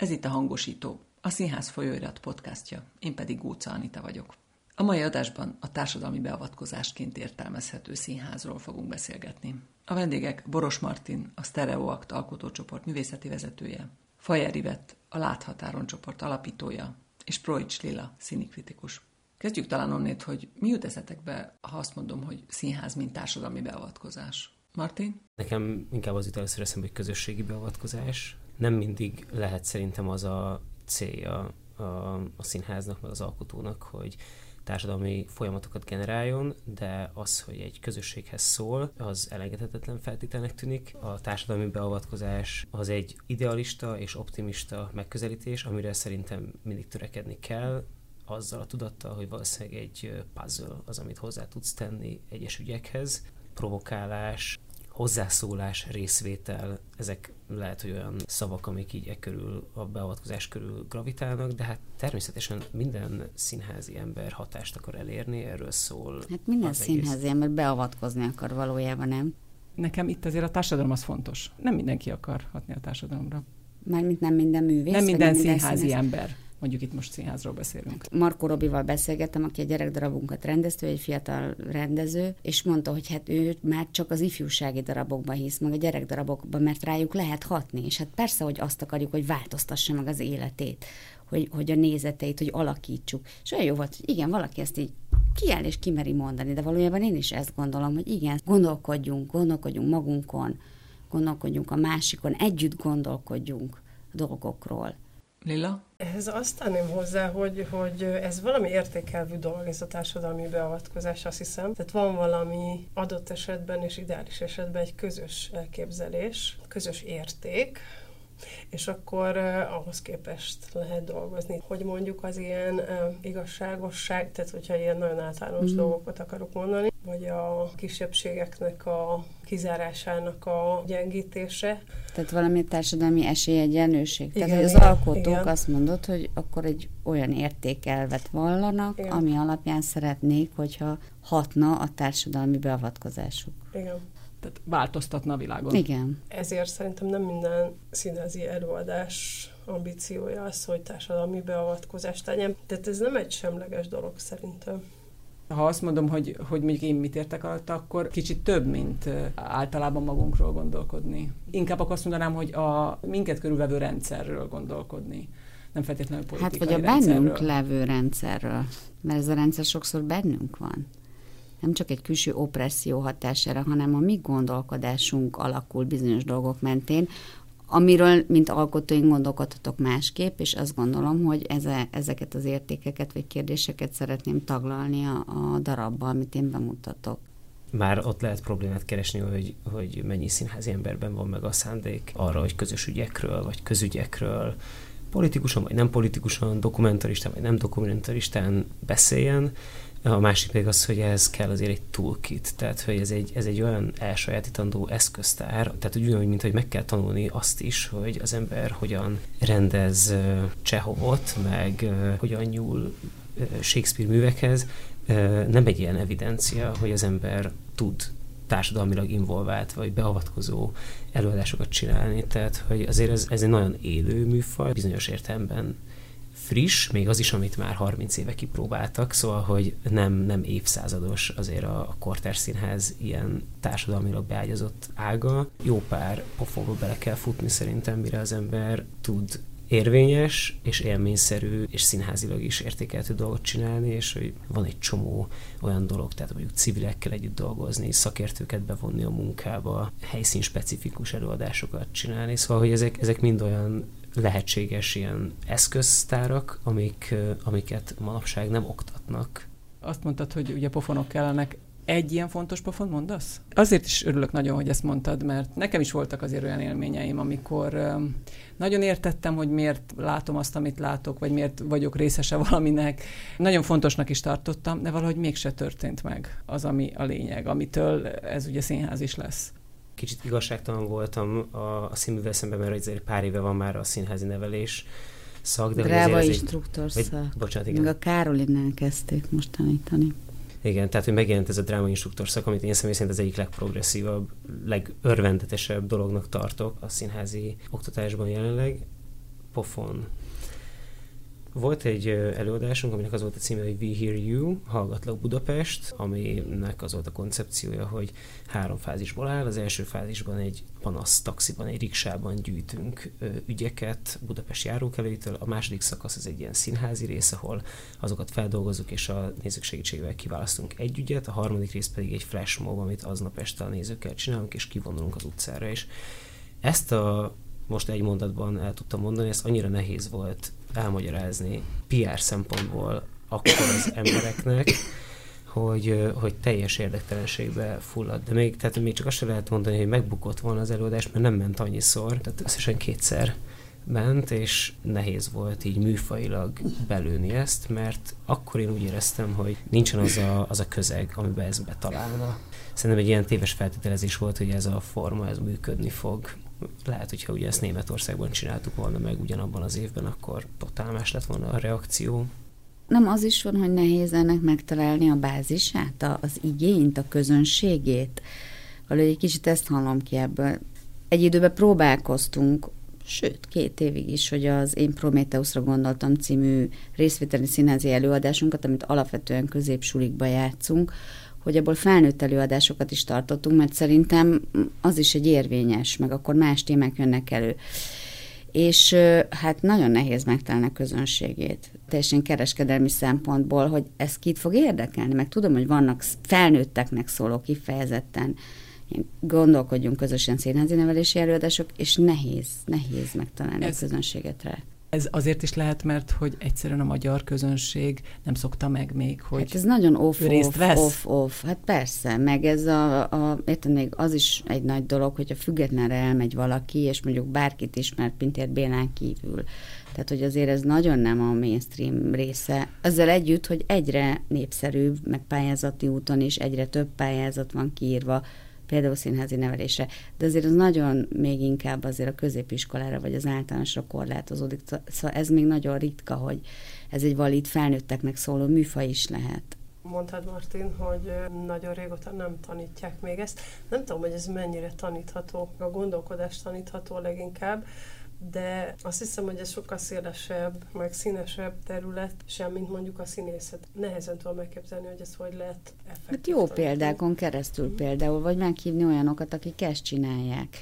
Ez itt a Hangosító, a Színház folyóirat podcastja, én pedig Góca Anita vagyok. A mai adásban a társadalmi beavatkozásként értelmezhető színházról fogunk beszélgetni. A vendégek Boros Martin, a Stereoact alkotócsoport művészeti vezetője, Fajer Ivett, a Láthatáron csoport alapítója, és Proics Lila, színikritikus. Kezdjük talán onnét, hogy mi jut eszetekbe, ha azt mondom, hogy színház, mint társadalmi beavatkozás. Martin? Nekem inkább az jut először eszembe, hogy közösségi beavatkozás. Nem mindig lehet szerintem az a célja a, a színháznak, meg az alkotónak, hogy társadalmi folyamatokat generáljon, de az, hogy egy közösséghez szól, az elengedhetetlen feltételnek tűnik. A társadalmi beavatkozás az egy idealista és optimista megközelítés, amire szerintem mindig törekedni kell, azzal a tudattal, hogy valószínűleg egy puzzle az, amit hozzá tudsz tenni egyes ügyekhez, provokálás, hozzászólás, részvétel, ezek lehet, hogy olyan szavak, amik így e körül, a beavatkozás körül gravitálnak, de hát természetesen minden színházi ember hatást akar elérni, erről szól. Hát minden színházi egész. ember beavatkozni akar valójában, nem? Nekem itt azért a társadalom az fontos. Nem mindenki akar hatni a társadalomra. Mármint nem minden művész? Nem minden színházi minden ember mondjuk itt most színházról beszélünk. Markó Robival beszélgettem, aki a gyerekdarabunkat rendezte, egy fiatal rendező, és mondta, hogy hát ő már csak az ifjúsági darabokban hisz, meg a gyerekdarabokban, mert rájuk lehet hatni, és hát persze, hogy azt akarjuk, hogy változtassa meg az életét, hogy, hogy a nézeteit, hogy alakítsuk. És olyan jó volt, hogy igen, valaki ezt így kiáll és kimeri mondani, de valójában én is ezt gondolom, hogy igen, gondolkodjunk, gondolkodjunk magunkon, gondolkodjunk a másikon, együtt gondolkodjunk a dolgokról. Lila? Ehhez azt tenném hozzá, hogy, hogy ez valami értékelvű dolog, ez a társadalmi beavatkozás, azt hiszem. Tehát van valami adott esetben és ideális esetben egy közös elképzelés, közös érték, és akkor uh, ahhoz képest lehet dolgozni. Hogy mondjuk az ilyen uh, igazságosság, tehát hogyha ilyen nagyon általános mm. dolgokat akarok mondani, vagy a kisebbségeknek a kizárásának a gyengítése. Tehát valami társadalmi esélyegyenlőség. Igen, Tehát hogy az alkotók igen. azt mondod, hogy akkor egy olyan értékelvet vallanak, igen. ami alapján szeretnék, hogyha hatna a társadalmi beavatkozásuk. Igen tehát változtatna a világon. Igen. Ezért szerintem nem minden színházi előadás ambíciója az, hogy társadalmi beavatkozást tegyen. Tehát ez nem egy semleges dolog szerintem. Ha azt mondom, hogy, hogy mondjuk én mit értek alatt, akkor kicsit több, mint általában magunkról gondolkodni. Inkább akkor azt mondanám, hogy a minket körülvevő rendszerről gondolkodni nem feltétlenül politikai Hát, vagy a rendszerről. bennünk levő rendszerről, mert ez a rendszer sokszor bennünk van nem csak egy külső opresszió hatására, hanem a mi gondolkodásunk alakul bizonyos dolgok mentén, amiről, mint alkotóink gondolkodhatok másképp, és azt gondolom, hogy eze, ezeket az értékeket vagy kérdéseket szeretném taglalni a, a darabba, amit én bemutatok. Már ott lehet problémát keresni, hogy, hogy mennyi színházi emberben van meg a szándék arra, hogy közös ügyekről, vagy közügyekről, politikusan, vagy nem politikusan, dokumentaristán, vagy nem dokumentaristán beszéljen, a másik pedig az, hogy ez kell azért egy toolkit, tehát hogy ez egy, ez egy olyan elsajátítandó eszköztár, tehát úgy olyan, mint hogy meg kell tanulni azt is, hogy az ember hogyan rendez Csehovot, meg hogyan nyúl Shakespeare művekhez, nem egy ilyen evidencia, hogy az ember tud társadalmilag involvált, vagy beavatkozó előadásokat csinálni, tehát hogy azért ez, ez egy nagyon élő műfaj, bizonyos értelemben friss, még az is, amit már 30 éve kipróbáltak, szóval, hogy nem, nem évszázados azért a, a Kortárs Színház ilyen társadalmilag beágyazott ága. Jó pár pofonba bele kell futni szerintem, mire az ember tud érvényes és élményszerű és színházilag is értékelhető dolgot csinálni, és hogy van egy csomó olyan dolog, tehát mondjuk civilekkel együtt dolgozni, szakértőket bevonni a munkába, helyszín specifikus előadásokat csinálni, szóval hogy ezek, ezek mind olyan lehetséges ilyen eszköztárak, amik, amiket manapság nem oktatnak. Azt mondtad, hogy ugye pofonok kellenek. Egy ilyen fontos pofon mondasz? Azért is örülök nagyon, hogy ezt mondtad, mert nekem is voltak azért olyan élményeim, amikor nagyon értettem, hogy miért látom azt, amit látok, vagy miért vagyok részese valaminek. Nagyon fontosnak is tartottam, de valahogy mégse történt meg az, ami a lényeg, amitől ez ugye színház is lesz kicsit igazságtalan voltam a, a színművel szemben, mert azért pár éve van már a színházi nevelés szak. De Dráva instruktor szak. Vagy, bocsánat, igen. Még a Károlinnál kezdték most tanítani. Igen, tehát hogy megjelent ez a dráma instruktor szak, amit én személy szerint az egyik legprogresszívabb, legörvendetesebb dolognak tartok a színházi oktatásban jelenleg. pofon. Volt egy előadásunk, aminek az volt a címe, hogy We Hear You, Hallgatlak Budapest, aminek az volt a koncepciója, hogy három fázisból áll. Az első fázisban egy panasz taxiban, egy riksában gyűjtünk ügyeket Budapest járókelőitől. A második szakasz az egy ilyen színházi rész, ahol azokat feldolgozunk, és a nézők segítségével kiválasztunk egy ügyet. A harmadik rész pedig egy flash mob, amit aznap este a nézőkkel csinálunk, és kivonulunk az utcára. És ezt a most egy mondatban el tudtam mondani, ezt annyira nehéz volt elmagyarázni PR szempontból akkor az embereknek, hogy, hogy teljes érdektelenségbe fullad. De még, tehát még csak azt sem lehet mondani, hogy megbukott volna az előadás, mert nem ment annyiszor, tehát összesen kétszer ment, és nehéz volt így műfailag belőni ezt, mert akkor én úgy éreztem, hogy nincsen az a, az a közeg, amiben ez betalálna. Szerintem egy ilyen téves feltételezés volt, hogy ez a forma, ez működni fog lehet, hogyha ugye ezt Németországban csináltuk volna meg ugyanabban az évben, akkor totál más lett volna a reakció. Nem az is van, hogy nehéz ennek megtalálni a bázisát, az igényt, a közönségét. Valahogy egy kicsit ezt hallom ki ebből. Egy időben próbálkoztunk, sőt, két évig is, hogy az Én Prométeuszra gondoltam című részvételi színházi előadásunkat, amit alapvetően középsulikba játszunk, hogy abból felnőtt előadásokat is tartottunk, mert szerintem az is egy érvényes, meg akkor más témák jönnek elő. És hát nagyon nehéz megtalálni a közönségét, teljesen kereskedelmi szempontból, hogy ez kit fog érdekelni, meg tudom, hogy vannak felnőtteknek szóló kifejezetten gondolkodjunk közösen színházi nevelési előadások, és nehéz, nehéz megtalálni ez, a közönséget rá. Ez azért is lehet, mert hogy egyszerűen a magyar közönség nem szokta meg még, hogy hát ez nagyon off, részt off, vesz. off, off. Hát persze, meg ez a, a érted, még az is egy nagy dolog, hogy a függetlenre elmegy valaki, és mondjuk bárkit ismert Pintér Bélán kívül. Tehát, hogy azért ez nagyon nem a mainstream része. Ezzel együtt, hogy egyre népszerűbb, meg pályázati úton is egyre több pályázat van kiírva, például színházi nevelésre, de azért az nagyon még inkább azért a középiskolára vagy az általánosra korlátozódik. Szóval ez még nagyon ritka, hogy ez egy valid felnőtteknek szóló műfaj is lehet. Mondtad, Martin, hogy nagyon régóta nem tanítják még ezt. Nem tudom, hogy ez mennyire tanítható, a gondolkodás tanítható leginkább, de azt hiszem, hogy ez sokkal szélesebb, meg színesebb terület, sem, mint mondjuk a színészet. Nehezen tudom megképzelni, hogy ez hogy lehet effektív. Hát jó példákon keresztül mm. például, vagy meghívni olyanokat, akik ezt csinálják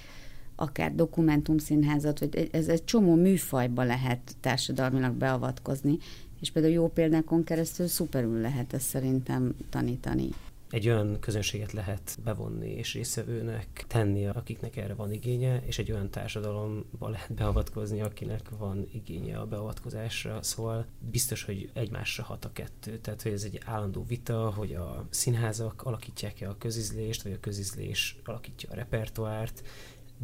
akár dokumentumszínházat, vagy ez egy csomó műfajba lehet társadalmilag beavatkozni, és például jó példákon keresztül szuperül lehet ezt szerintem tanítani egy olyan közönséget lehet bevonni és részvevőnek tenni, akiknek erre van igénye, és egy olyan társadalomba lehet beavatkozni, akinek van igénye a beavatkozásra. Szóval biztos, hogy egymásra hat a kettő. Tehát, hogy ez egy állandó vita, hogy a színházak alakítják-e a közizlést, vagy a közizlés alakítja a repertoárt,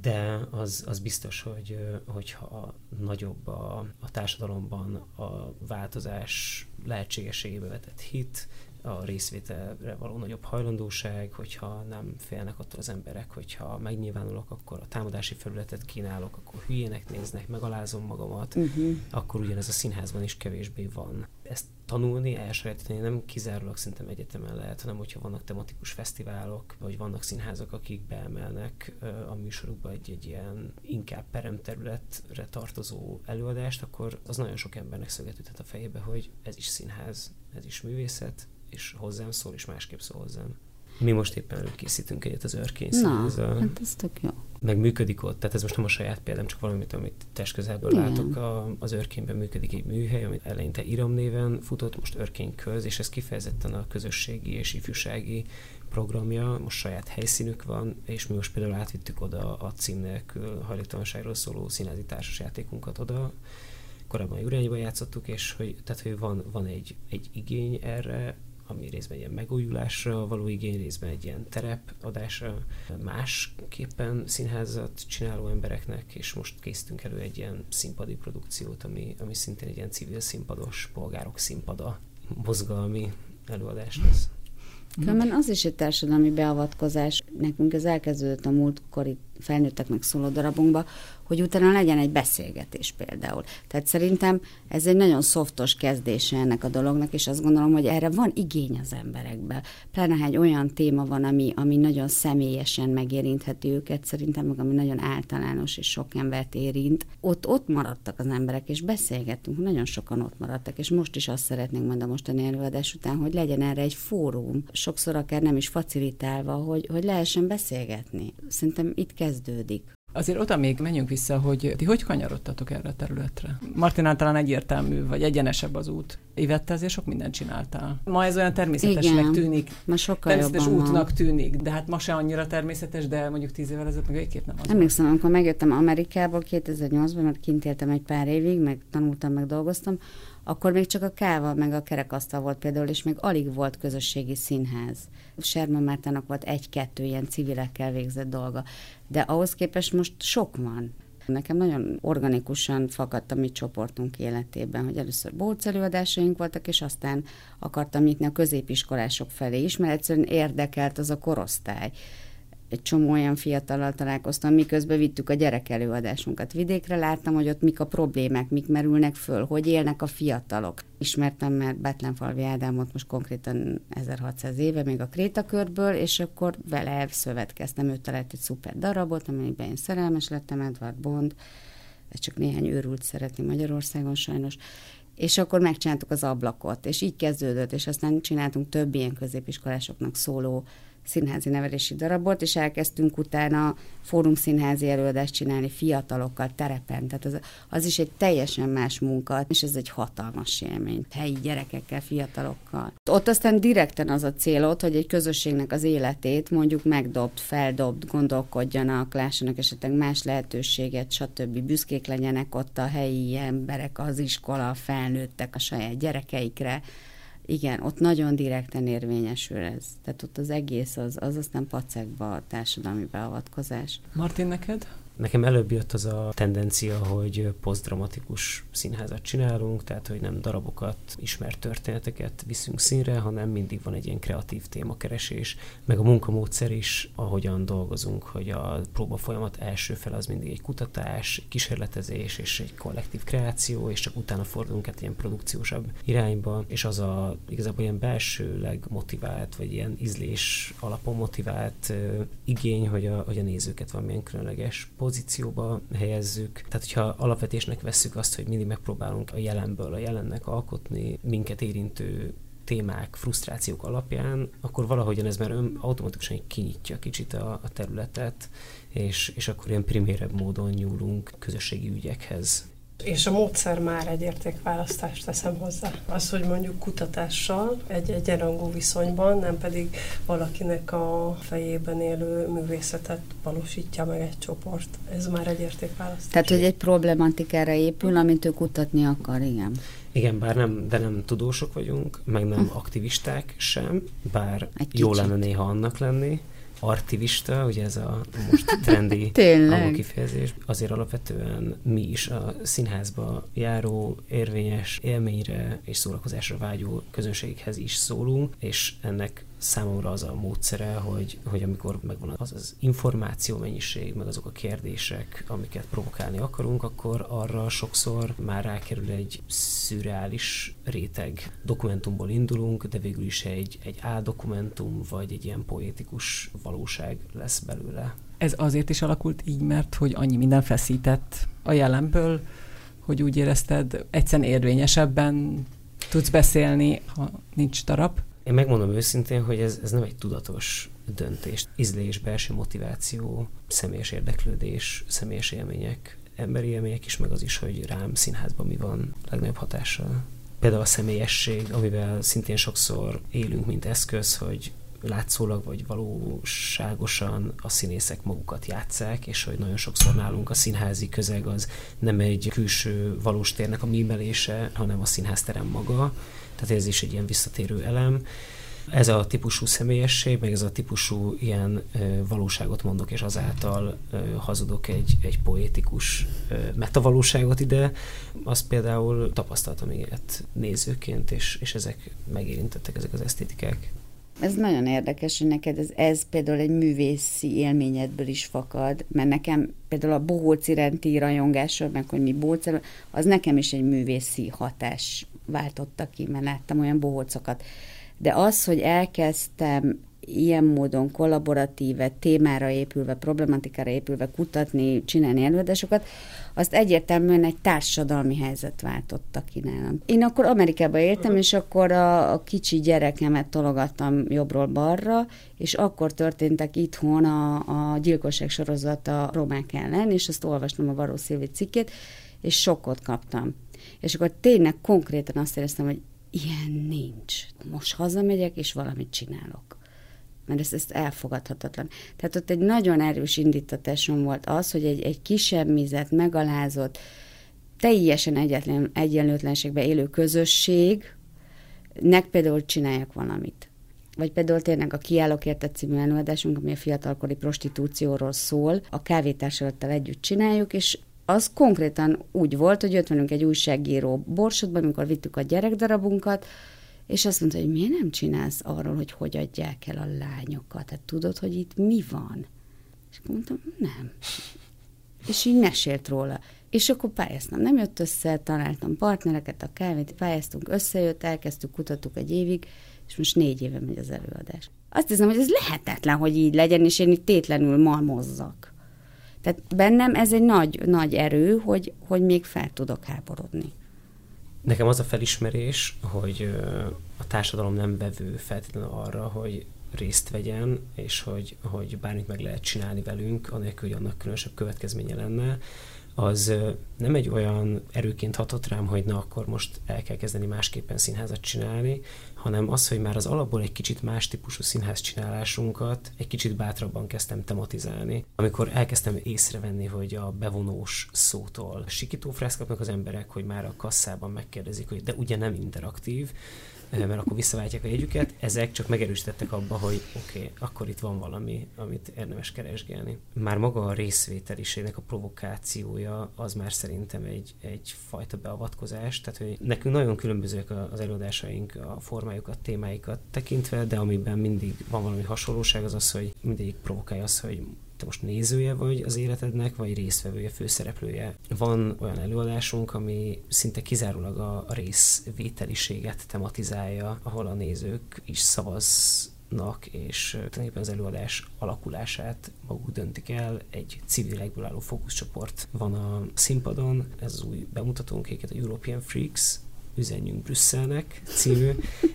de az, az biztos, hogy hogyha nagyobb a, a társadalomban a változás lehetségességébe vetett hit, a részvételre való nagyobb hajlandóság, hogyha nem félnek attól az emberek, hogyha megnyilvánulok, akkor a támadási felületet kínálok, akkor hülyének néznek, megalázom magamat, uh-huh. akkor ugyanez a színházban is kevésbé van. Ezt tanulni, elsajátítani nem kizárólag szerintem egyetemen lehet, hanem hogyha vannak tematikus fesztiválok, vagy vannak színházak, akik beemelnek a műsorukba egy, egy ilyen inkább peremterületre tartozó előadást, akkor az nagyon sok embernek szögetődhet a fejébe, hogy ez is színház, ez is művészet, és hozzám szól, és másképp szól hozzám. Mi most éppen előkészítünk egyet az őrkény Na, a... hát ez tök jó. Meg működik ott, tehát ez most nem a saját példám, csak valamit, amit test közelből Igen. látok. A, az őrkényben működik egy műhely, amit eleinte Iram néven futott, most őrkény köz, és ez kifejezetten a közösségi és ifjúsági programja, most saját helyszínük van, és mi most például átvittük oda a cím nélkül hajléktalanságról szóló színházi társasjátékunkat oda, korábban Jurányban játszottuk, és hogy, tehát, hogy van, van egy, egy igény erre, ami részben ilyen megújulásra való igény, részben egy ilyen terepadásra, másképpen színházat csináló embereknek, és most készítünk elő egy ilyen színpadi produkciót, ami, ami szintén egy ilyen civil színpados, polgárok színpada, mozgalmi előadás lesz. Különben az is egy társadalmi beavatkozás. Nekünk ez elkezdődött a múltkori felnőtteknek szóló darabunkba, hogy utána legyen egy beszélgetés például. Tehát szerintem ez egy nagyon szoftos kezdése ennek a dolognak, és azt gondolom, hogy erre van igény az emberekben. Pláne, ha egy olyan téma van, ami, ami nagyon személyesen megérintheti őket, szerintem meg ami nagyon általános és sok embert érint, ott, ott maradtak az emberek, és beszélgettünk, nagyon sokan ott maradtak, és most is azt szeretnénk majd a mostani előadás után, hogy legyen erre egy fórum, sokszor akár nem is facilitálva, hogy, hogy lehessen beszélgetni. Szerintem itt kezdődik. Azért oda még menjünk vissza, hogy ti hogy kanyarodtatok erre a területre? Martin általán egyértelmű, vagy egyenesebb az út. Ivette azért sok mindent csináltál. Ma ez olyan természetesnek Igen, tűnik. Ma sokkal Természetes útnak van. tűnik, de hát ma se annyira természetes, de mondjuk tíz évvel ezelőtt meg végképp nem az. Emlékszem, amikor megjöttem Amerikából 2008-ban, mert kint éltem egy pár évig, meg tanultam, meg dolgoztam, akkor még csak a káva, meg a kerekasztal volt például, és még alig volt közösségi színház. Serma Mártának volt egy-kettő ilyen civilekkel végzett dolga, de ahhoz képest most sok van. Nekem nagyon organikusan fakadt a mi csoportunk életében, hogy először bóc voltak, és aztán akartam nyitni a középiskolások felé is, mert egyszerűen érdekelt az a korosztály egy csomó olyan fiatalal találkoztam, miközben vittük a gyerek előadásunkat. Vidékre, láttam, hogy ott mik a problémák, mik merülnek föl, hogy élnek a fiatalok. Ismertem már Betlenfalvi Ádámot most konkrétan 1600 éve, még a Krétakörből, és akkor vele szövetkeztem, ő talált egy szuper darabot, amelyikben én szerelmes lettem, Edward Bond, ez csak néhány őrült szeretni Magyarországon sajnos, és akkor megcsináltuk az ablakot, és így kezdődött, és aztán csináltunk több ilyen középiskolásoknak szóló színházi nevelési darabot, és elkezdtünk utána fórum színházi előadást csinálni fiatalokkal terepen, tehát az, az is egy teljesen más munka, és ez egy hatalmas élmény, helyi gyerekekkel, fiatalokkal. Ott aztán direkten az a célod, hogy egy közösségnek az életét mondjuk megdobt, feldobd, gondolkodjanak, lássanak esetleg más lehetőséget, stb. Büszkék legyenek ott a helyi emberek, az iskola, a felnőttek a saját gyerekeikre, igen, ott nagyon direkten érvényesül ez. Tehát ott az egész az, az aztán pacekba a társadalmi beavatkozás. Martin, neked? Nekem előbb jött az a tendencia, hogy posztdramatikus színházat csinálunk, tehát hogy nem darabokat, ismert történeteket viszünk színre, hanem mindig van egy ilyen kreatív témakeresés, meg a munkamódszer is, ahogyan dolgozunk, hogy a próba folyamat első fel az mindig egy kutatás, egy kísérletezés és egy kollektív kreáció, és csak utána fordulunk át ilyen produkciósabb irányba, és az a igazából ilyen belsőleg motivált, vagy ilyen ízlés alapon motivált uh, igény, hogy a, hogy a nézőket valamilyen különleges pozícióba helyezzük. Tehát, hogyha alapvetésnek vesszük azt, hogy mindig megpróbálunk a jelenből, a jelennek alkotni minket érintő témák, frusztrációk alapján, akkor valahogyan ez már ön automatikusan kinyitja kicsit a, a területet, és, és akkor ilyen primérebb módon nyúlunk közösségi ügyekhez. És a módszer már egy értékválasztást teszem hozzá. Az, hogy mondjuk kutatással, egy egyenrangú viszonyban, nem pedig valakinek a fejében élő művészetet valósítja meg egy csoport. Ez már egy értékválasztás. Tehát, hogy egy problematikára épül, amit ő kutatni akar, igen. Igen, bár nem, de nem tudósok vagyunk, meg nem hm. aktivisták sem, bár jó lenne néha annak lenni artivista, ugye ez a most trendi kifejezés, azért alapvetően mi is a színházba járó, érvényes élményre és szórakozásra vágyó közönségekhez is szólunk, és ennek számomra az a módszere, hogy, hogy amikor megvan az az információ mennyiség, meg azok a kérdések, amiket provokálni akarunk, akkor arra sokszor már rákerül egy szürreális réteg. Dokumentumból indulunk, de végül is egy, egy dokumentum vagy egy ilyen poétikus valóság lesz belőle. Ez azért is alakult így, mert hogy annyi minden feszített a jelenből, hogy úgy érezted, egyszerűen érvényesebben tudsz beszélni, ha nincs darab? Én megmondom őszintén, hogy ez, ez nem egy tudatos döntés. Ízlés, belső motiváció, személyes érdeklődés, személyes élmények, emberi élmények is, meg az is, hogy rám színházban mi van legnagyobb hatással. Például a személyesség, amivel szintén sokszor élünk, mint eszköz, hogy látszólag vagy valóságosan a színészek magukat játszák, és hogy nagyon sokszor nálunk a színházi közeg az nem egy külső valós térnek a mímelése, hanem a színházterem maga, tehát ez is egy ilyen visszatérő elem. Ez a típusú személyesség, meg ez a típusú ilyen ö, valóságot mondok, és azáltal ö, hazudok egy, egy poétikus ö, metavalóságot ide, azt például tapasztaltam ilyet nézőként, és, és ezek megérintettek, ezek az esztétikák. Ez nagyon érdekes, hogy neked ez, ez például egy művészi élményedből is fakad, mert nekem például a bohóc iránti rajongásról, meg hogy mi bóc, az nekem is egy művészi hatás váltotta ki, mert láttam olyan bohócokat. De az, hogy elkezdtem ilyen módon kollaboratíve, témára épülve, problematikára épülve kutatni, csinálni előadásokat, azt egyértelműen egy társadalmi helyzet váltotta ki nálam. Én akkor Amerikába éltem, és akkor a, a kicsi gyerekemet tologattam jobbról balra, és akkor történtek itthon a, a gyilkosság sorozata romák ellen, és azt olvastam a Varó Szilvi cikkét, és sokkot kaptam. És akkor tényleg konkrétan azt éreztem, hogy ilyen nincs. Most hazamegyek, és valamit csinálok mert ez, ez elfogadhatatlan. Tehát ott egy nagyon erős indítatásom volt az, hogy egy, egy kisebb megalázott, teljesen egyetlen, egyenlőtlenségbe élő közösségnek például csináljak valamit. Vagy például tényleg a Kiállok érte című előadásunk, ami a fiatalkori prostitúcióról szól, a kávétársalattal együtt csináljuk, és az konkrétan úgy volt, hogy jött velünk egy újságíró Borsodban, amikor vittük a gyerekdarabunkat, és azt mondta, hogy miért nem csinálsz arról, hogy hogy adják el a lányokat? Hát tudod, hogy itt mi van? És akkor mondtam, nem. És így mesélt róla. És akkor pályáztam. Nem jött össze, találtam partnereket, a kávét, pályáztunk, összejött, elkezdtük, kutattuk egy évig, és most négy éve megy az előadás. Azt hiszem, hogy ez lehetetlen, hogy így legyen, és én itt tétlenül malmozzak. Tehát bennem ez egy nagy, nagy erő, hogy, hogy még fel tudok háborodni. Nekem az a felismerés, hogy a társadalom nem vevő feltétlenül arra, hogy részt vegyen, és hogy, hogy bármit meg lehet csinálni velünk, anélkül, hogy annak különösebb következménye lenne, az nem egy olyan erőként hatott rám, hogy na akkor most el kell kezdeni másképpen színházat csinálni, hanem az, hogy már az alapból egy kicsit más típusú színház csinálásunkat egy kicsit bátrabban kezdtem tematizálni. Amikor elkezdtem észrevenni, hogy a bevonós szótól sikítófrász kapnak az emberek, hogy már a kasszában megkérdezik, hogy de ugye nem interaktív, mert akkor visszaváltják a jegyüket. Ezek csak megerősítettek abba, hogy oké, okay, akkor itt van valami, amit érdemes keresgélni. Már maga a részvételisének a provokációja az már szerintem egy, egy fajta beavatkozás, tehát hogy nekünk nagyon különbözőek az előadásaink, a formájukat, témáikat tekintve, de amiben mindig van valami hasonlóság, az az, hogy mindig provokálja az, hogy te most nézője vagy az életednek, vagy résztvevője, főszereplője. Van olyan előadásunk, ami szinte kizárólag a részvételiséget tematizálja, ahol a nézők is szavaznak, és tulajdonképpen az előadás alakulását maguk döntik el. Egy civilekből álló fókuszcsoport van a színpadon, ez az új bemutatónk, a European Freaks, üzenjünk Brüsszelnek című,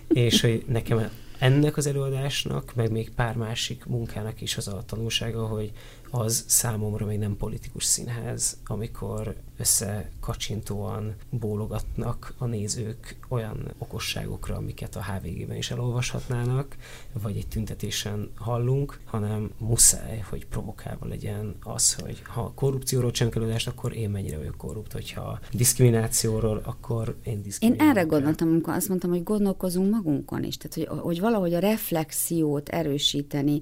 és hogy nekem ennek az előadásnak, meg még pár másik munkának is az a tanulsága, hogy az számomra még nem politikus színház, amikor összekacsintóan bólogatnak a nézők olyan okosságokra, amiket a HVG-ben is elolvashatnának, vagy egy tüntetésen hallunk, hanem muszáj, hogy provokálva legyen az, hogy ha korrupcióról csinálunk előadást, akkor én mennyire vagyok korrupt, hogyha diszkriminációról, akkor én diszkriminálok. Én erre gondoltam, amikor azt mondtam, hogy gondolkozunk magunkon is, tehát hogy, hogy valahogy a reflexiót erősíteni,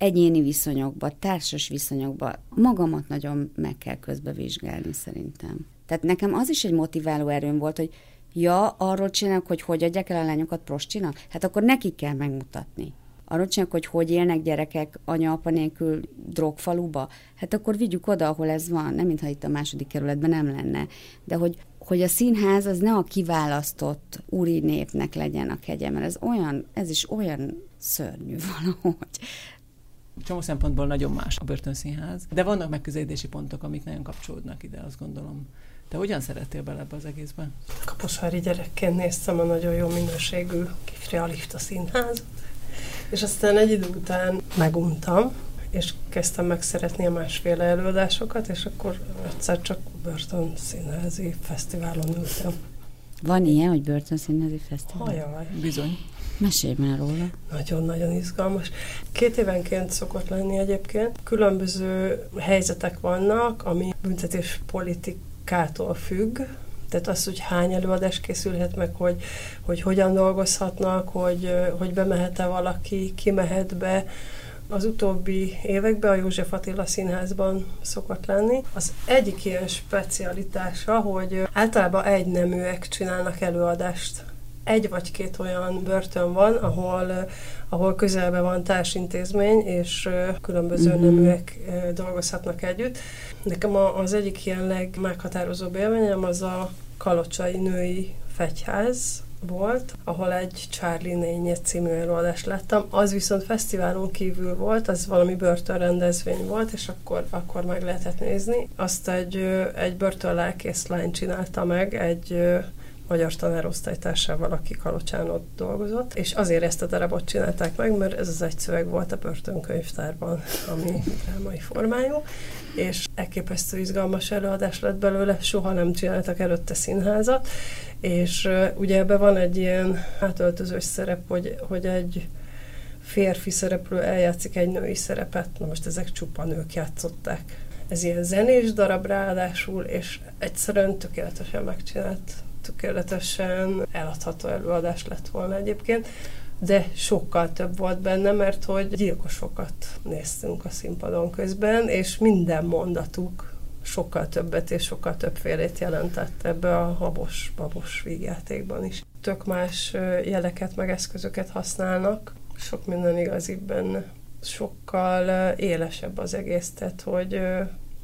egyéni viszonyokba, társas viszonyokba magamat nagyon meg kell közbevizsgálni szerintem. Tehát nekem az is egy motiváló erőm volt, hogy ja, arról csinálok, hogy hogy adják el a lányokat prostinak, hát akkor nekik kell megmutatni. Arról csinálok, hogy hogy élnek gyerekek anya-apa nélkül drogfaluba, hát akkor vigyük oda, ahol ez van, nem mintha itt a második kerületben nem lenne. De hogy, hogy a színház az ne a kiválasztott úri népnek legyen a kegye, mert ez olyan, ez is olyan szörnyű valahogy csomó szempontból nagyon más a börtönszínház, de vannak megközelítési pontok, amik nagyon kapcsolódnak ide, azt gondolom. Te hogyan szerettél bele ebbe az egészben? Kaposvári gyerekként néztem a nagyon jó minőségű Realista színház, és aztán egy idő után meguntam, és kezdtem megszeretni a másféle előadásokat, és akkor egyszer csak börtön színházi fesztiválon ültem. Van ilyen, hogy börtön színházi fesztivál? Hajaj. Bizony. Mesélj már róla. Nagyon-nagyon izgalmas. Két évenként szokott lenni egyébként. Különböző helyzetek vannak, ami büntetés politikától függ, tehát az, hogy hány előadás készülhet meg, hogy, hogy hogyan dolgozhatnak, hogy, hogy bemehet-e valaki, ki mehet be. Az utóbbi években a József Attila Színházban szokott lenni. Az egyik ilyen specialitása, hogy általában egy neműek csinálnak előadást egy vagy két olyan börtön van, ahol, ahol közelben van társintézmény, és különböző mm-hmm. neműek dolgozhatnak együtt. Nekem az egyik ilyen legmeghatározóbb élményem az a kalocsai női fegyház, volt, ahol egy Charlie Nénye című előadást láttam. Az viszont fesztiválon kívül volt, az valami börtönrendezvény volt, és akkor, akkor meg lehetett nézni. Azt egy, egy börtönlelkész lány csinálta meg, egy magyar tanárosztálytársával, aki Kalocsán ott dolgozott, és azért ezt a darabot csinálták meg, mert ez az egy szöveg volt a börtönkönyvtárban, ami drámai formájú, és elképesztő izgalmas előadás lett belőle, soha nem csináltak előtte színházat, és ugye ebben van egy ilyen átöltözős szerep, hogy, hogy egy férfi szereplő eljátszik egy női szerepet, na most ezek csupa nők játszották. Ez ilyen zenés darab ráadásul, és egyszerűen tökéletesen megcsinált tökéletesen eladható előadás lett volna egyébként, de sokkal több volt benne, mert hogy gyilkosokat néztünk a színpadon közben, és minden mondatuk sokkal többet és sokkal többfélét jelentett ebbe a habos-babos vígjátékban is. Tök más jeleket meg eszközöket használnak, sok minden igazi benne. Sokkal élesebb az egész, tehát hogy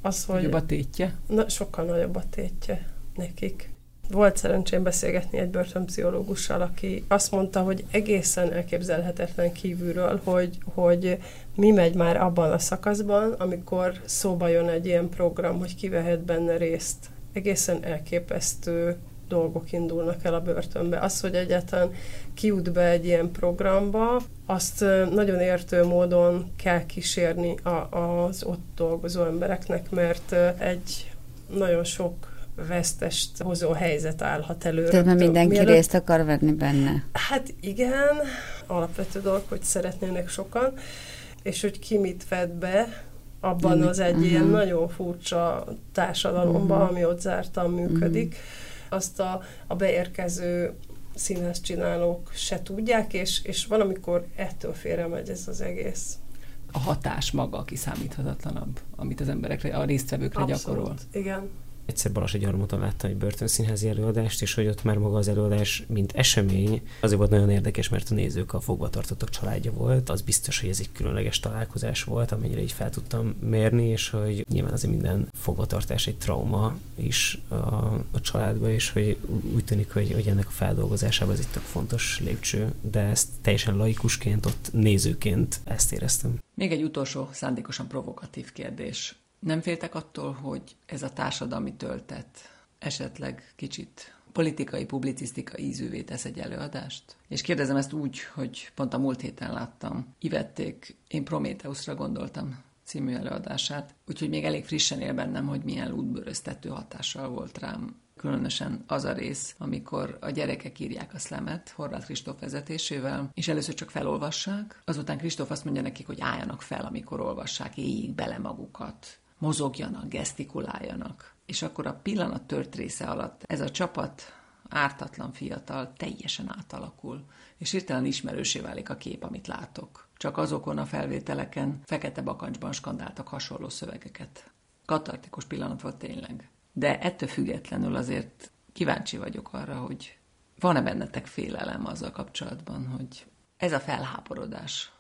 az, hogy... Nagyobb a tétje? Na, sokkal nagyobb a tétje nekik. Volt szerencsém beszélgetni egy börtönpszichológussal, aki azt mondta, hogy egészen elképzelhetetlen kívülről, hogy, hogy mi megy már abban a szakaszban, amikor szóba jön egy ilyen program, hogy ki vehet benne részt. Egészen elképesztő dolgok indulnak el a börtönbe. Az, hogy egyáltalán kiút be egy ilyen programba, azt nagyon értő módon kell kísérni a, az ott dolgozó embereknek, mert egy nagyon sok vesztest hozó helyzet állhat elő. Tehát mindenki mielőtt... részt akar venni benne. Hát igen, alapvető dolog, hogy szeretnének sokan, és hogy ki mit vett be, abban az egy uh-huh. ilyen nagyon furcsa társadalomban, uh-huh. ami ott zártan működik. Uh-huh. Azt a, a beérkező színes csinálók se tudják, és, és valamikor ettől félre megy ez az egész. A hatás maga kiszámíthatatlanabb, amit az emberekre, a résztvevőkre Abszolút, gyakorol. igen egyszer Balas Gyarmaton láttam egy börtönszínházi előadást, és hogy ott már maga az előadás, mint esemény, azért volt nagyon érdekes, mert a nézők a fogvatartottak családja volt. Az biztos, hogy ez egy különleges találkozás volt, amennyire így fel tudtam mérni, és hogy nyilván azért minden fogvatartás egy trauma is a, a családba, és hogy úgy tűnik, hogy, hogy ennek a feldolgozásában ez egy tök fontos lépcső, de ezt teljesen laikusként, ott nézőként ezt éreztem. Még egy utolsó, szándékosan provokatív kérdés nem féltek attól, hogy ez a társadalmi töltet esetleg kicsit politikai, publicisztikai ízűvé tesz egy előadást? És kérdezem ezt úgy, hogy pont a múlt héten láttam. Ivették, én Prométeuszra gondoltam című előadását, úgyhogy még elég frissen él bennem, hogy milyen lútbőröztető hatással volt rám különösen az a rész, amikor a gyerekek írják a szlemet Horváth Kristóf vezetésével, és először csak felolvassák, azután Kristóf azt mondja nekik, hogy álljanak fel, amikor olvassák, éljék bele magukat, mozogjanak, gesztikuláljanak. És akkor a pillanat tört része alatt ez a csapat ártatlan fiatal teljesen átalakul, és hirtelen ismerősé válik a kép, amit látok. Csak azokon a felvételeken fekete bakancsban skandáltak hasonló szövegeket. Katartikus pillanat volt tényleg. De ettől függetlenül azért kíváncsi vagyok arra, hogy van-e bennetek félelem azzal kapcsolatban, hogy ez a felháborodás,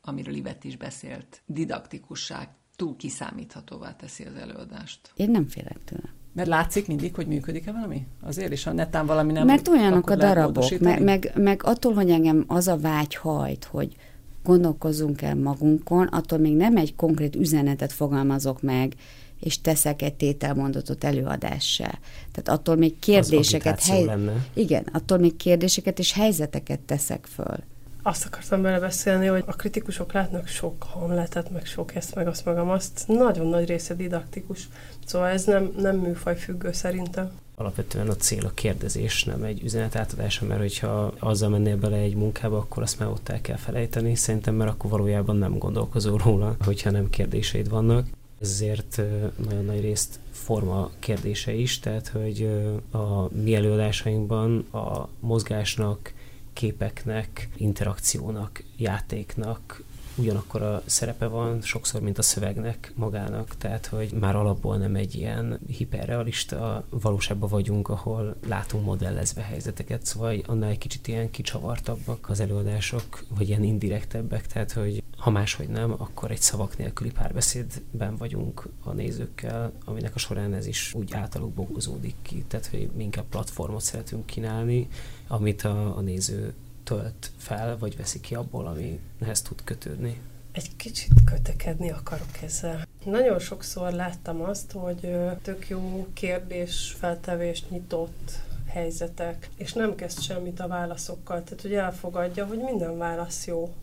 amiről Ivet is beszélt, didaktikusság túl kiszámíthatóvá teszi az előadást. Én nem félek tőle. Mert látszik mindig, hogy működik-e valami? Azért is, ha netán valami nem... Mert olyanok a darabok, meg, meg, meg attól, hogy engem az a vágy hajt, hogy gondolkozzunk el magunkon, attól még nem egy konkrét üzenetet fogalmazok meg, és teszek egy tételmondatot előadással. Tehát attól még kérdéseket... Hely... Igen, attól még kérdéseket és helyzeteket teszek föl azt akartam belebeszélni, hogy a kritikusok látnak sok hamletet, meg sok ezt, meg azt, meg azt. Nagyon nagy része didaktikus. Szóval ez nem, nem műfaj függő szerintem. Alapvetően a cél a kérdezés, nem egy üzenet átadása, mert hogyha azzal mennél bele egy munkába, akkor azt már ott el kell felejteni, szerintem, mert akkor valójában nem gondolkozol róla, hogyha nem kérdéseid vannak. Ezért nagyon nagy részt forma kérdése is, tehát hogy a mi előadásainkban a mozgásnak, képeknek, interakciónak, játéknak ugyanakkor a szerepe van sokszor, mint a szövegnek magának, tehát hogy már alapból nem egy ilyen hiperrealista valóságban vagyunk, ahol látunk modellezve helyzeteket, szóval annál egy kicsit ilyen kicsavartabbak az előadások, vagy ilyen indirektebbek, tehát hogy ha máshogy nem, akkor egy szavak nélküli párbeszédben vagyunk a nézőkkel, aminek a során ez is úgy általuk bogozódik ki, tehát hogy mi inkább platformot szeretünk kínálni, amit a, a néző tölt fel, vagy veszi ki abból, amihez tud kötődni. Egy kicsit kötekedni akarok ezzel. Nagyon sokszor láttam azt, hogy tök jó kérdés, feltevést nyitott helyzetek, és nem kezd semmit a válaszokkal, tehát hogy elfogadja, hogy minden válasz jó.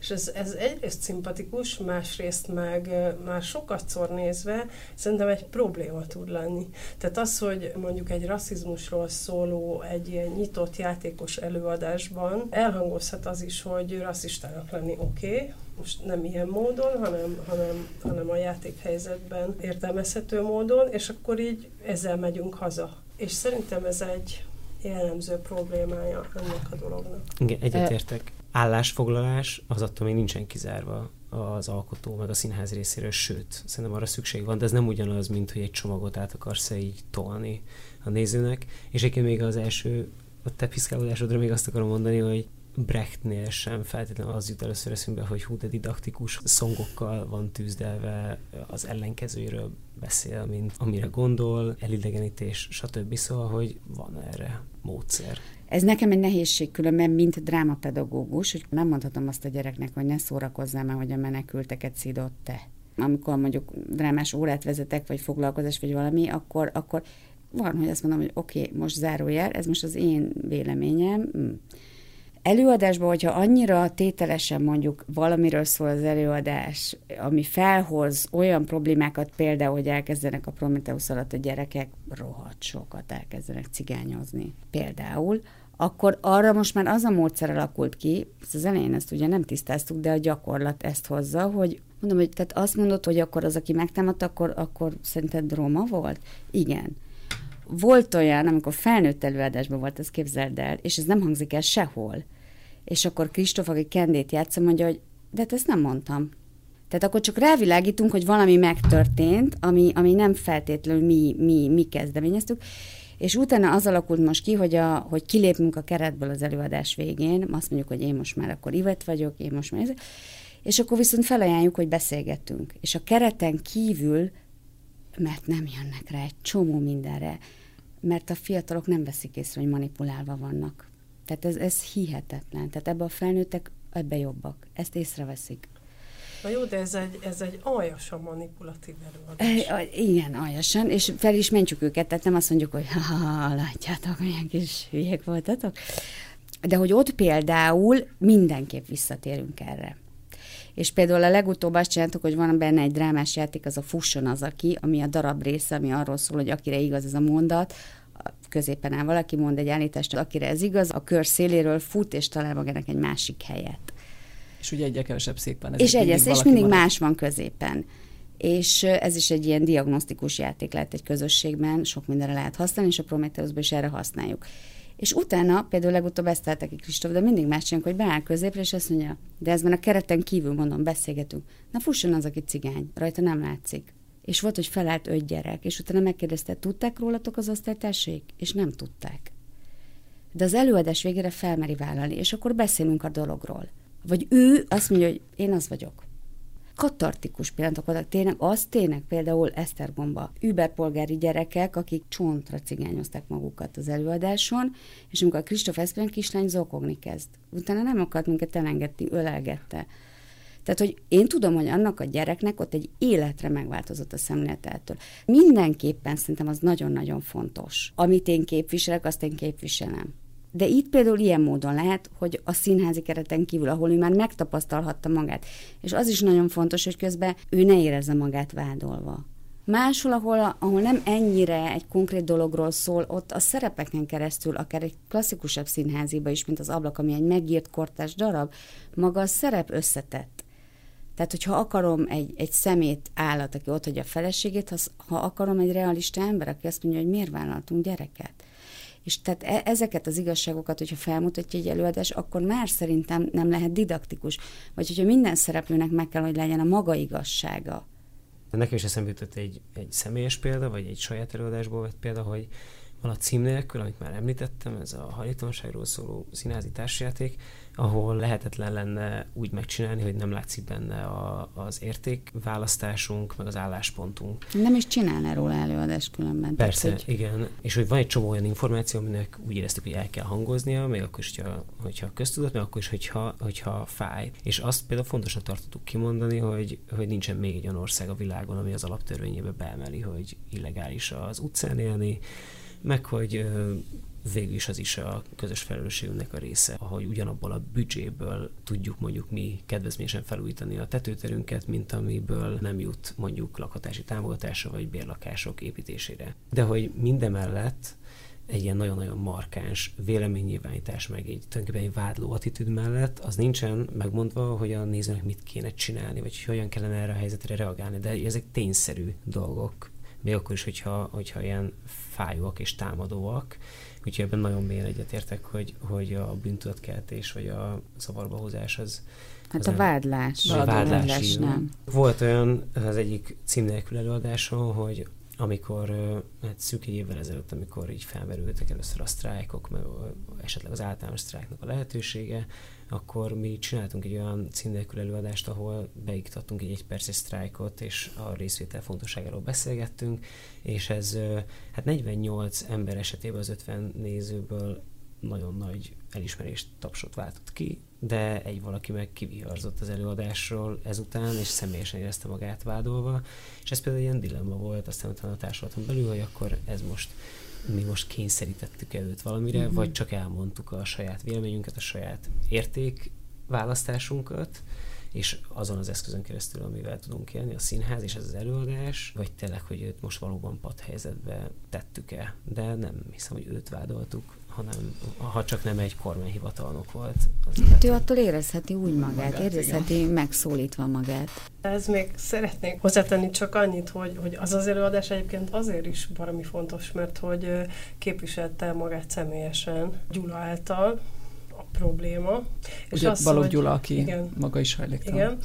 És ez, ez egyrészt szimpatikus, másrészt meg már szor nézve szerintem egy probléma tud lenni. Tehát az, hogy mondjuk egy rasszizmusról szóló, egy ilyen nyitott játékos előadásban elhangozhat az is, hogy rasszistának lenni oké, okay, most nem ilyen módon, hanem, hanem, hanem a játékhelyzetben értelmezhető módon, és akkor így ezzel megyünk haza. És szerintem ez egy jellemző problémája ennek a dolognak. Igen, egyetértek. Állásfoglalás az attól még nincsen kizárva az alkotó, meg a színház részéről, sőt, szerintem arra szükség van, de ez nem ugyanaz, mint hogy egy csomagot át akarsz így tolni a nézőnek. És egyébként még az első, a te piszkálódásodra még azt akarom mondani, hogy Brechtnél sem feltétlenül az jut először eszünkbe, hogy hú, de didaktikus szongokkal van tűzdelve, az ellenkezőjéről beszél, mint amire gondol, elidegenítés, stb. Szóval, hogy van erre módszer. Ez nekem egy nehézség különben, mint drámapedagógus, hogy nem mondhatom azt a gyereknek, hogy ne szórakozzál már, hogy a menekülteket szidott te. Amikor mondjuk drámás órát vezetek, vagy foglalkozás, vagy valami, akkor, akkor van, hogy azt mondom, hogy oké, okay, most zárójel, ez most az én véleményem, hm előadásban, hogyha annyira tételesen mondjuk valamiről szól az előadás, ami felhoz olyan problémákat, például, hogy elkezdenek a Prometheus alatt a gyerekek rohadt sokat elkezdenek cigányozni, például, akkor arra most már az a módszer alakult ki, az elején ezt ugye nem tisztáztuk, de a gyakorlat ezt hozza, hogy mondom, hogy tehát azt mondod, hogy akkor az, aki megtámadt, akkor, akkor szerinted Roma volt? Igen. Volt olyan, amikor felnőtt előadásban volt, ezt képzeld el, és ez nem hangzik el sehol és akkor Kristóf, aki kendét játsza, mondja, hogy de hát ezt nem mondtam. Tehát akkor csak rávilágítunk, hogy valami megtörtént, ami, ami nem feltétlenül mi, mi, mi kezdeményeztük, és utána az alakult most ki, hogy, a, hogy kilépünk a keretből az előadás végén, azt mondjuk, hogy én most már akkor Ivet vagyok, én most már... És akkor viszont felajánljuk, hogy beszélgetünk. És a kereten kívül, mert nem jönnek rá egy csomó mindenre, mert a fiatalok nem veszik észre, hogy manipulálva vannak. Tehát ez, ez hihetetlen. Tehát ebbe a felnőttek ebbe jobbak. Ezt észreveszik. Na jó, de ez egy, ez egy aljasan manipulatív előadás. E, igen, aljasan, és fel is mentjük őket, tehát nem azt mondjuk, hogy ha, látjátok, milyen kis hülyék voltatok. De hogy ott például mindenképp visszatérünk erre. És például a legutóbb azt csináltuk, hogy van benne egy drámás játék, az a Fusson az aki, ami a darab része, ami arról szól, hogy akire igaz ez a mondat, középen áll valaki, mond egy állítást, akire ez igaz, a kör széléről fut, és talál magának egy másik helyet. És ugye egyre kevesebb szék van. És egyes, és mindig marad. más van középen. És ez is egy ilyen diagnosztikus játék lehet egy közösségben, sok mindenre lehet használni, és a Prometheusban is erre használjuk. És utána például legutóbb ezt találta ki Kristóf, de mindig más csinálunk, hogy beáll középre, és azt mondja, de ez van a kereten kívül, mondom, beszélgetünk. Na fusson az, aki cigány, rajta nem látszik és volt, hogy felállt öt gyerek, és utána megkérdezte, tudták rólatok az osztálytársék? És nem tudták. De az előadás végére felmeri vállalni, és akkor beszélünk a dologról. Vagy ő azt mondja, hogy én az vagyok. Katartikus pillanatok voltak. Tényleg, az tényleg például Esztergomba. Überpolgári gyerekek, akik csontra cigányozták magukat az előadáson, és amikor a Kristóf Eszpén kislány zokogni kezd. Utána nem akart minket elengedni, ölelgette. Tehát, hogy én tudom, hogy annak a gyereknek ott egy életre megváltozott a szemléletától. Mindenképpen szerintem az nagyon-nagyon fontos. Amit én képviselek, azt én képviselem. De itt például ilyen módon lehet, hogy a színházi kereten kívül, ahol ő már megtapasztalhatta magát, és az is nagyon fontos, hogy közben ő ne érezze magát vádolva. Máshol, ahol, ahol nem ennyire egy konkrét dologról szól, ott a szerepeken keresztül, akár egy klasszikusabb színháziba is, mint az ablak, ami egy megírt kortás darab, maga a szerep összetett. Tehát, hogyha akarom egy, egy szemét állat, aki ott hagyja a feleségét, ha, ha akarom egy realista ember, aki azt mondja, hogy miért vállaltunk gyereket. És tehát e- ezeket az igazságokat, hogyha felmutatja egy előadás, akkor már szerintem nem lehet didaktikus. Vagy hogyha minden szereplőnek meg kell, hogy legyen a maga igazsága. Nekem is eszembe jutott egy, egy személyes példa, vagy egy saját előadásból vett példa, hogy van a cím nélkül, amit már említettem, ez a hajléktalanságról szóló színházi társjáték, ahol lehetetlen lenne úgy megcsinálni, hogy nem látszik benne a, az értékválasztásunk, meg az álláspontunk. Nem is csinálná róla előadás különben. Persze, tehát, hogy... igen. És hogy van egy csomó olyan információ, aminek úgy éreztük, hogy el kell hangoznia, még akkor is, hogyha, hogyha köztudat, még akkor is, hogyha, hogyha fáj. És azt például fontosnak tartottuk kimondani, hogy, hogy nincsen még egy olyan ország a világon, ami az alaptörvényébe beemeli, hogy illegális az utcán élni, meg hogy végül is az is a közös felelősségünknek a része, ahogy ugyanabból a büdzséből tudjuk mondjuk mi kedvezményesen felújítani a tetőterünket, mint amiből nem jut mondjuk lakhatási támogatásra vagy bérlakások építésére. De hogy mindemellett egy ilyen nagyon-nagyon markáns véleménynyilvánítás, meg egy tulajdonképpen egy vádló attitűd mellett, az nincsen megmondva, hogy a nézőnek mit kéne csinálni, vagy hogyan kellene erre a helyzetre reagálni, de ezek tényszerű dolgok, még akkor is, hogyha, hogyha ilyen fájóak és támadóak. Úgyhogy ebben nagyon mélyen egyetértek, hogy, hogy a bűntudatkeltés vagy a zavarba hozás az, Hát a vádlás. A vádlás, vádlás nem. Volt olyan az egyik cím nélkül előadáson, hogy amikor hát szűk egy évvel ezelőtt, amikor így felmerültek először a sztrájkok, meg esetleg az általános sztrájknak a lehetősége, akkor mi csináltunk egy olyan címnélkül előadást, ahol beiktattunk egy egyperces sztrájkot, és a részvétel fontosságáról beszélgettünk, és ez hát 48 ember esetében az 50 nézőből nagyon nagy elismerést, tapsot váltott ki, de egy valaki meg kiviharzott az előadásról ezután, és személyesen érezte magát vádolva, és ez például ilyen dilemma volt, aztán utána a társulaton belül, hogy akkor ez most mi most kényszerítettük előtt valamire, uh-huh. vagy csak elmondtuk a saját véleményünket, a saját értékválasztásunkat, és azon az eszközön keresztül, amivel tudunk élni, a színház és ez az előadás, vagy tényleg, hogy őt most valóban padhelyzetbe tettük-e, de nem hiszem, hogy őt vádoltuk, hanem ha csak nem egy kormányhivatalnok volt. Az hát ő attól érezheti úgy magát, magát érezheti igen. megszólítva magát. Ez még szeretnék hozzátenni csak annyit, hogy, hogy az az előadás egyébként azért is valami fontos, mert hogy képviselte magát személyesen Gyula által, a probléma. És Ugye Balogh hogy, Gyula, aki igen, maga is hajléktalan. Igen,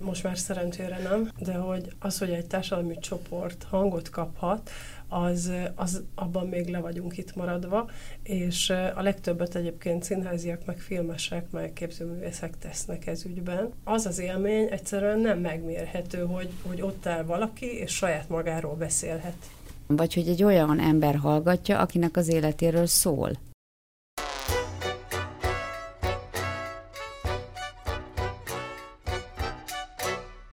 most már szerencsére nem, de hogy az, hogy egy társadalmi csoport hangot kaphat, az, az abban még le vagyunk itt maradva, és a legtöbbet egyébként színháziak, meg filmesek, meg képzőművészek tesznek ez ügyben. Az az élmény egyszerűen nem megmérhető, hogy, hogy ott áll valaki, és saját magáról beszélhet. Vagy hogy egy olyan ember hallgatja, akinek az életéről szól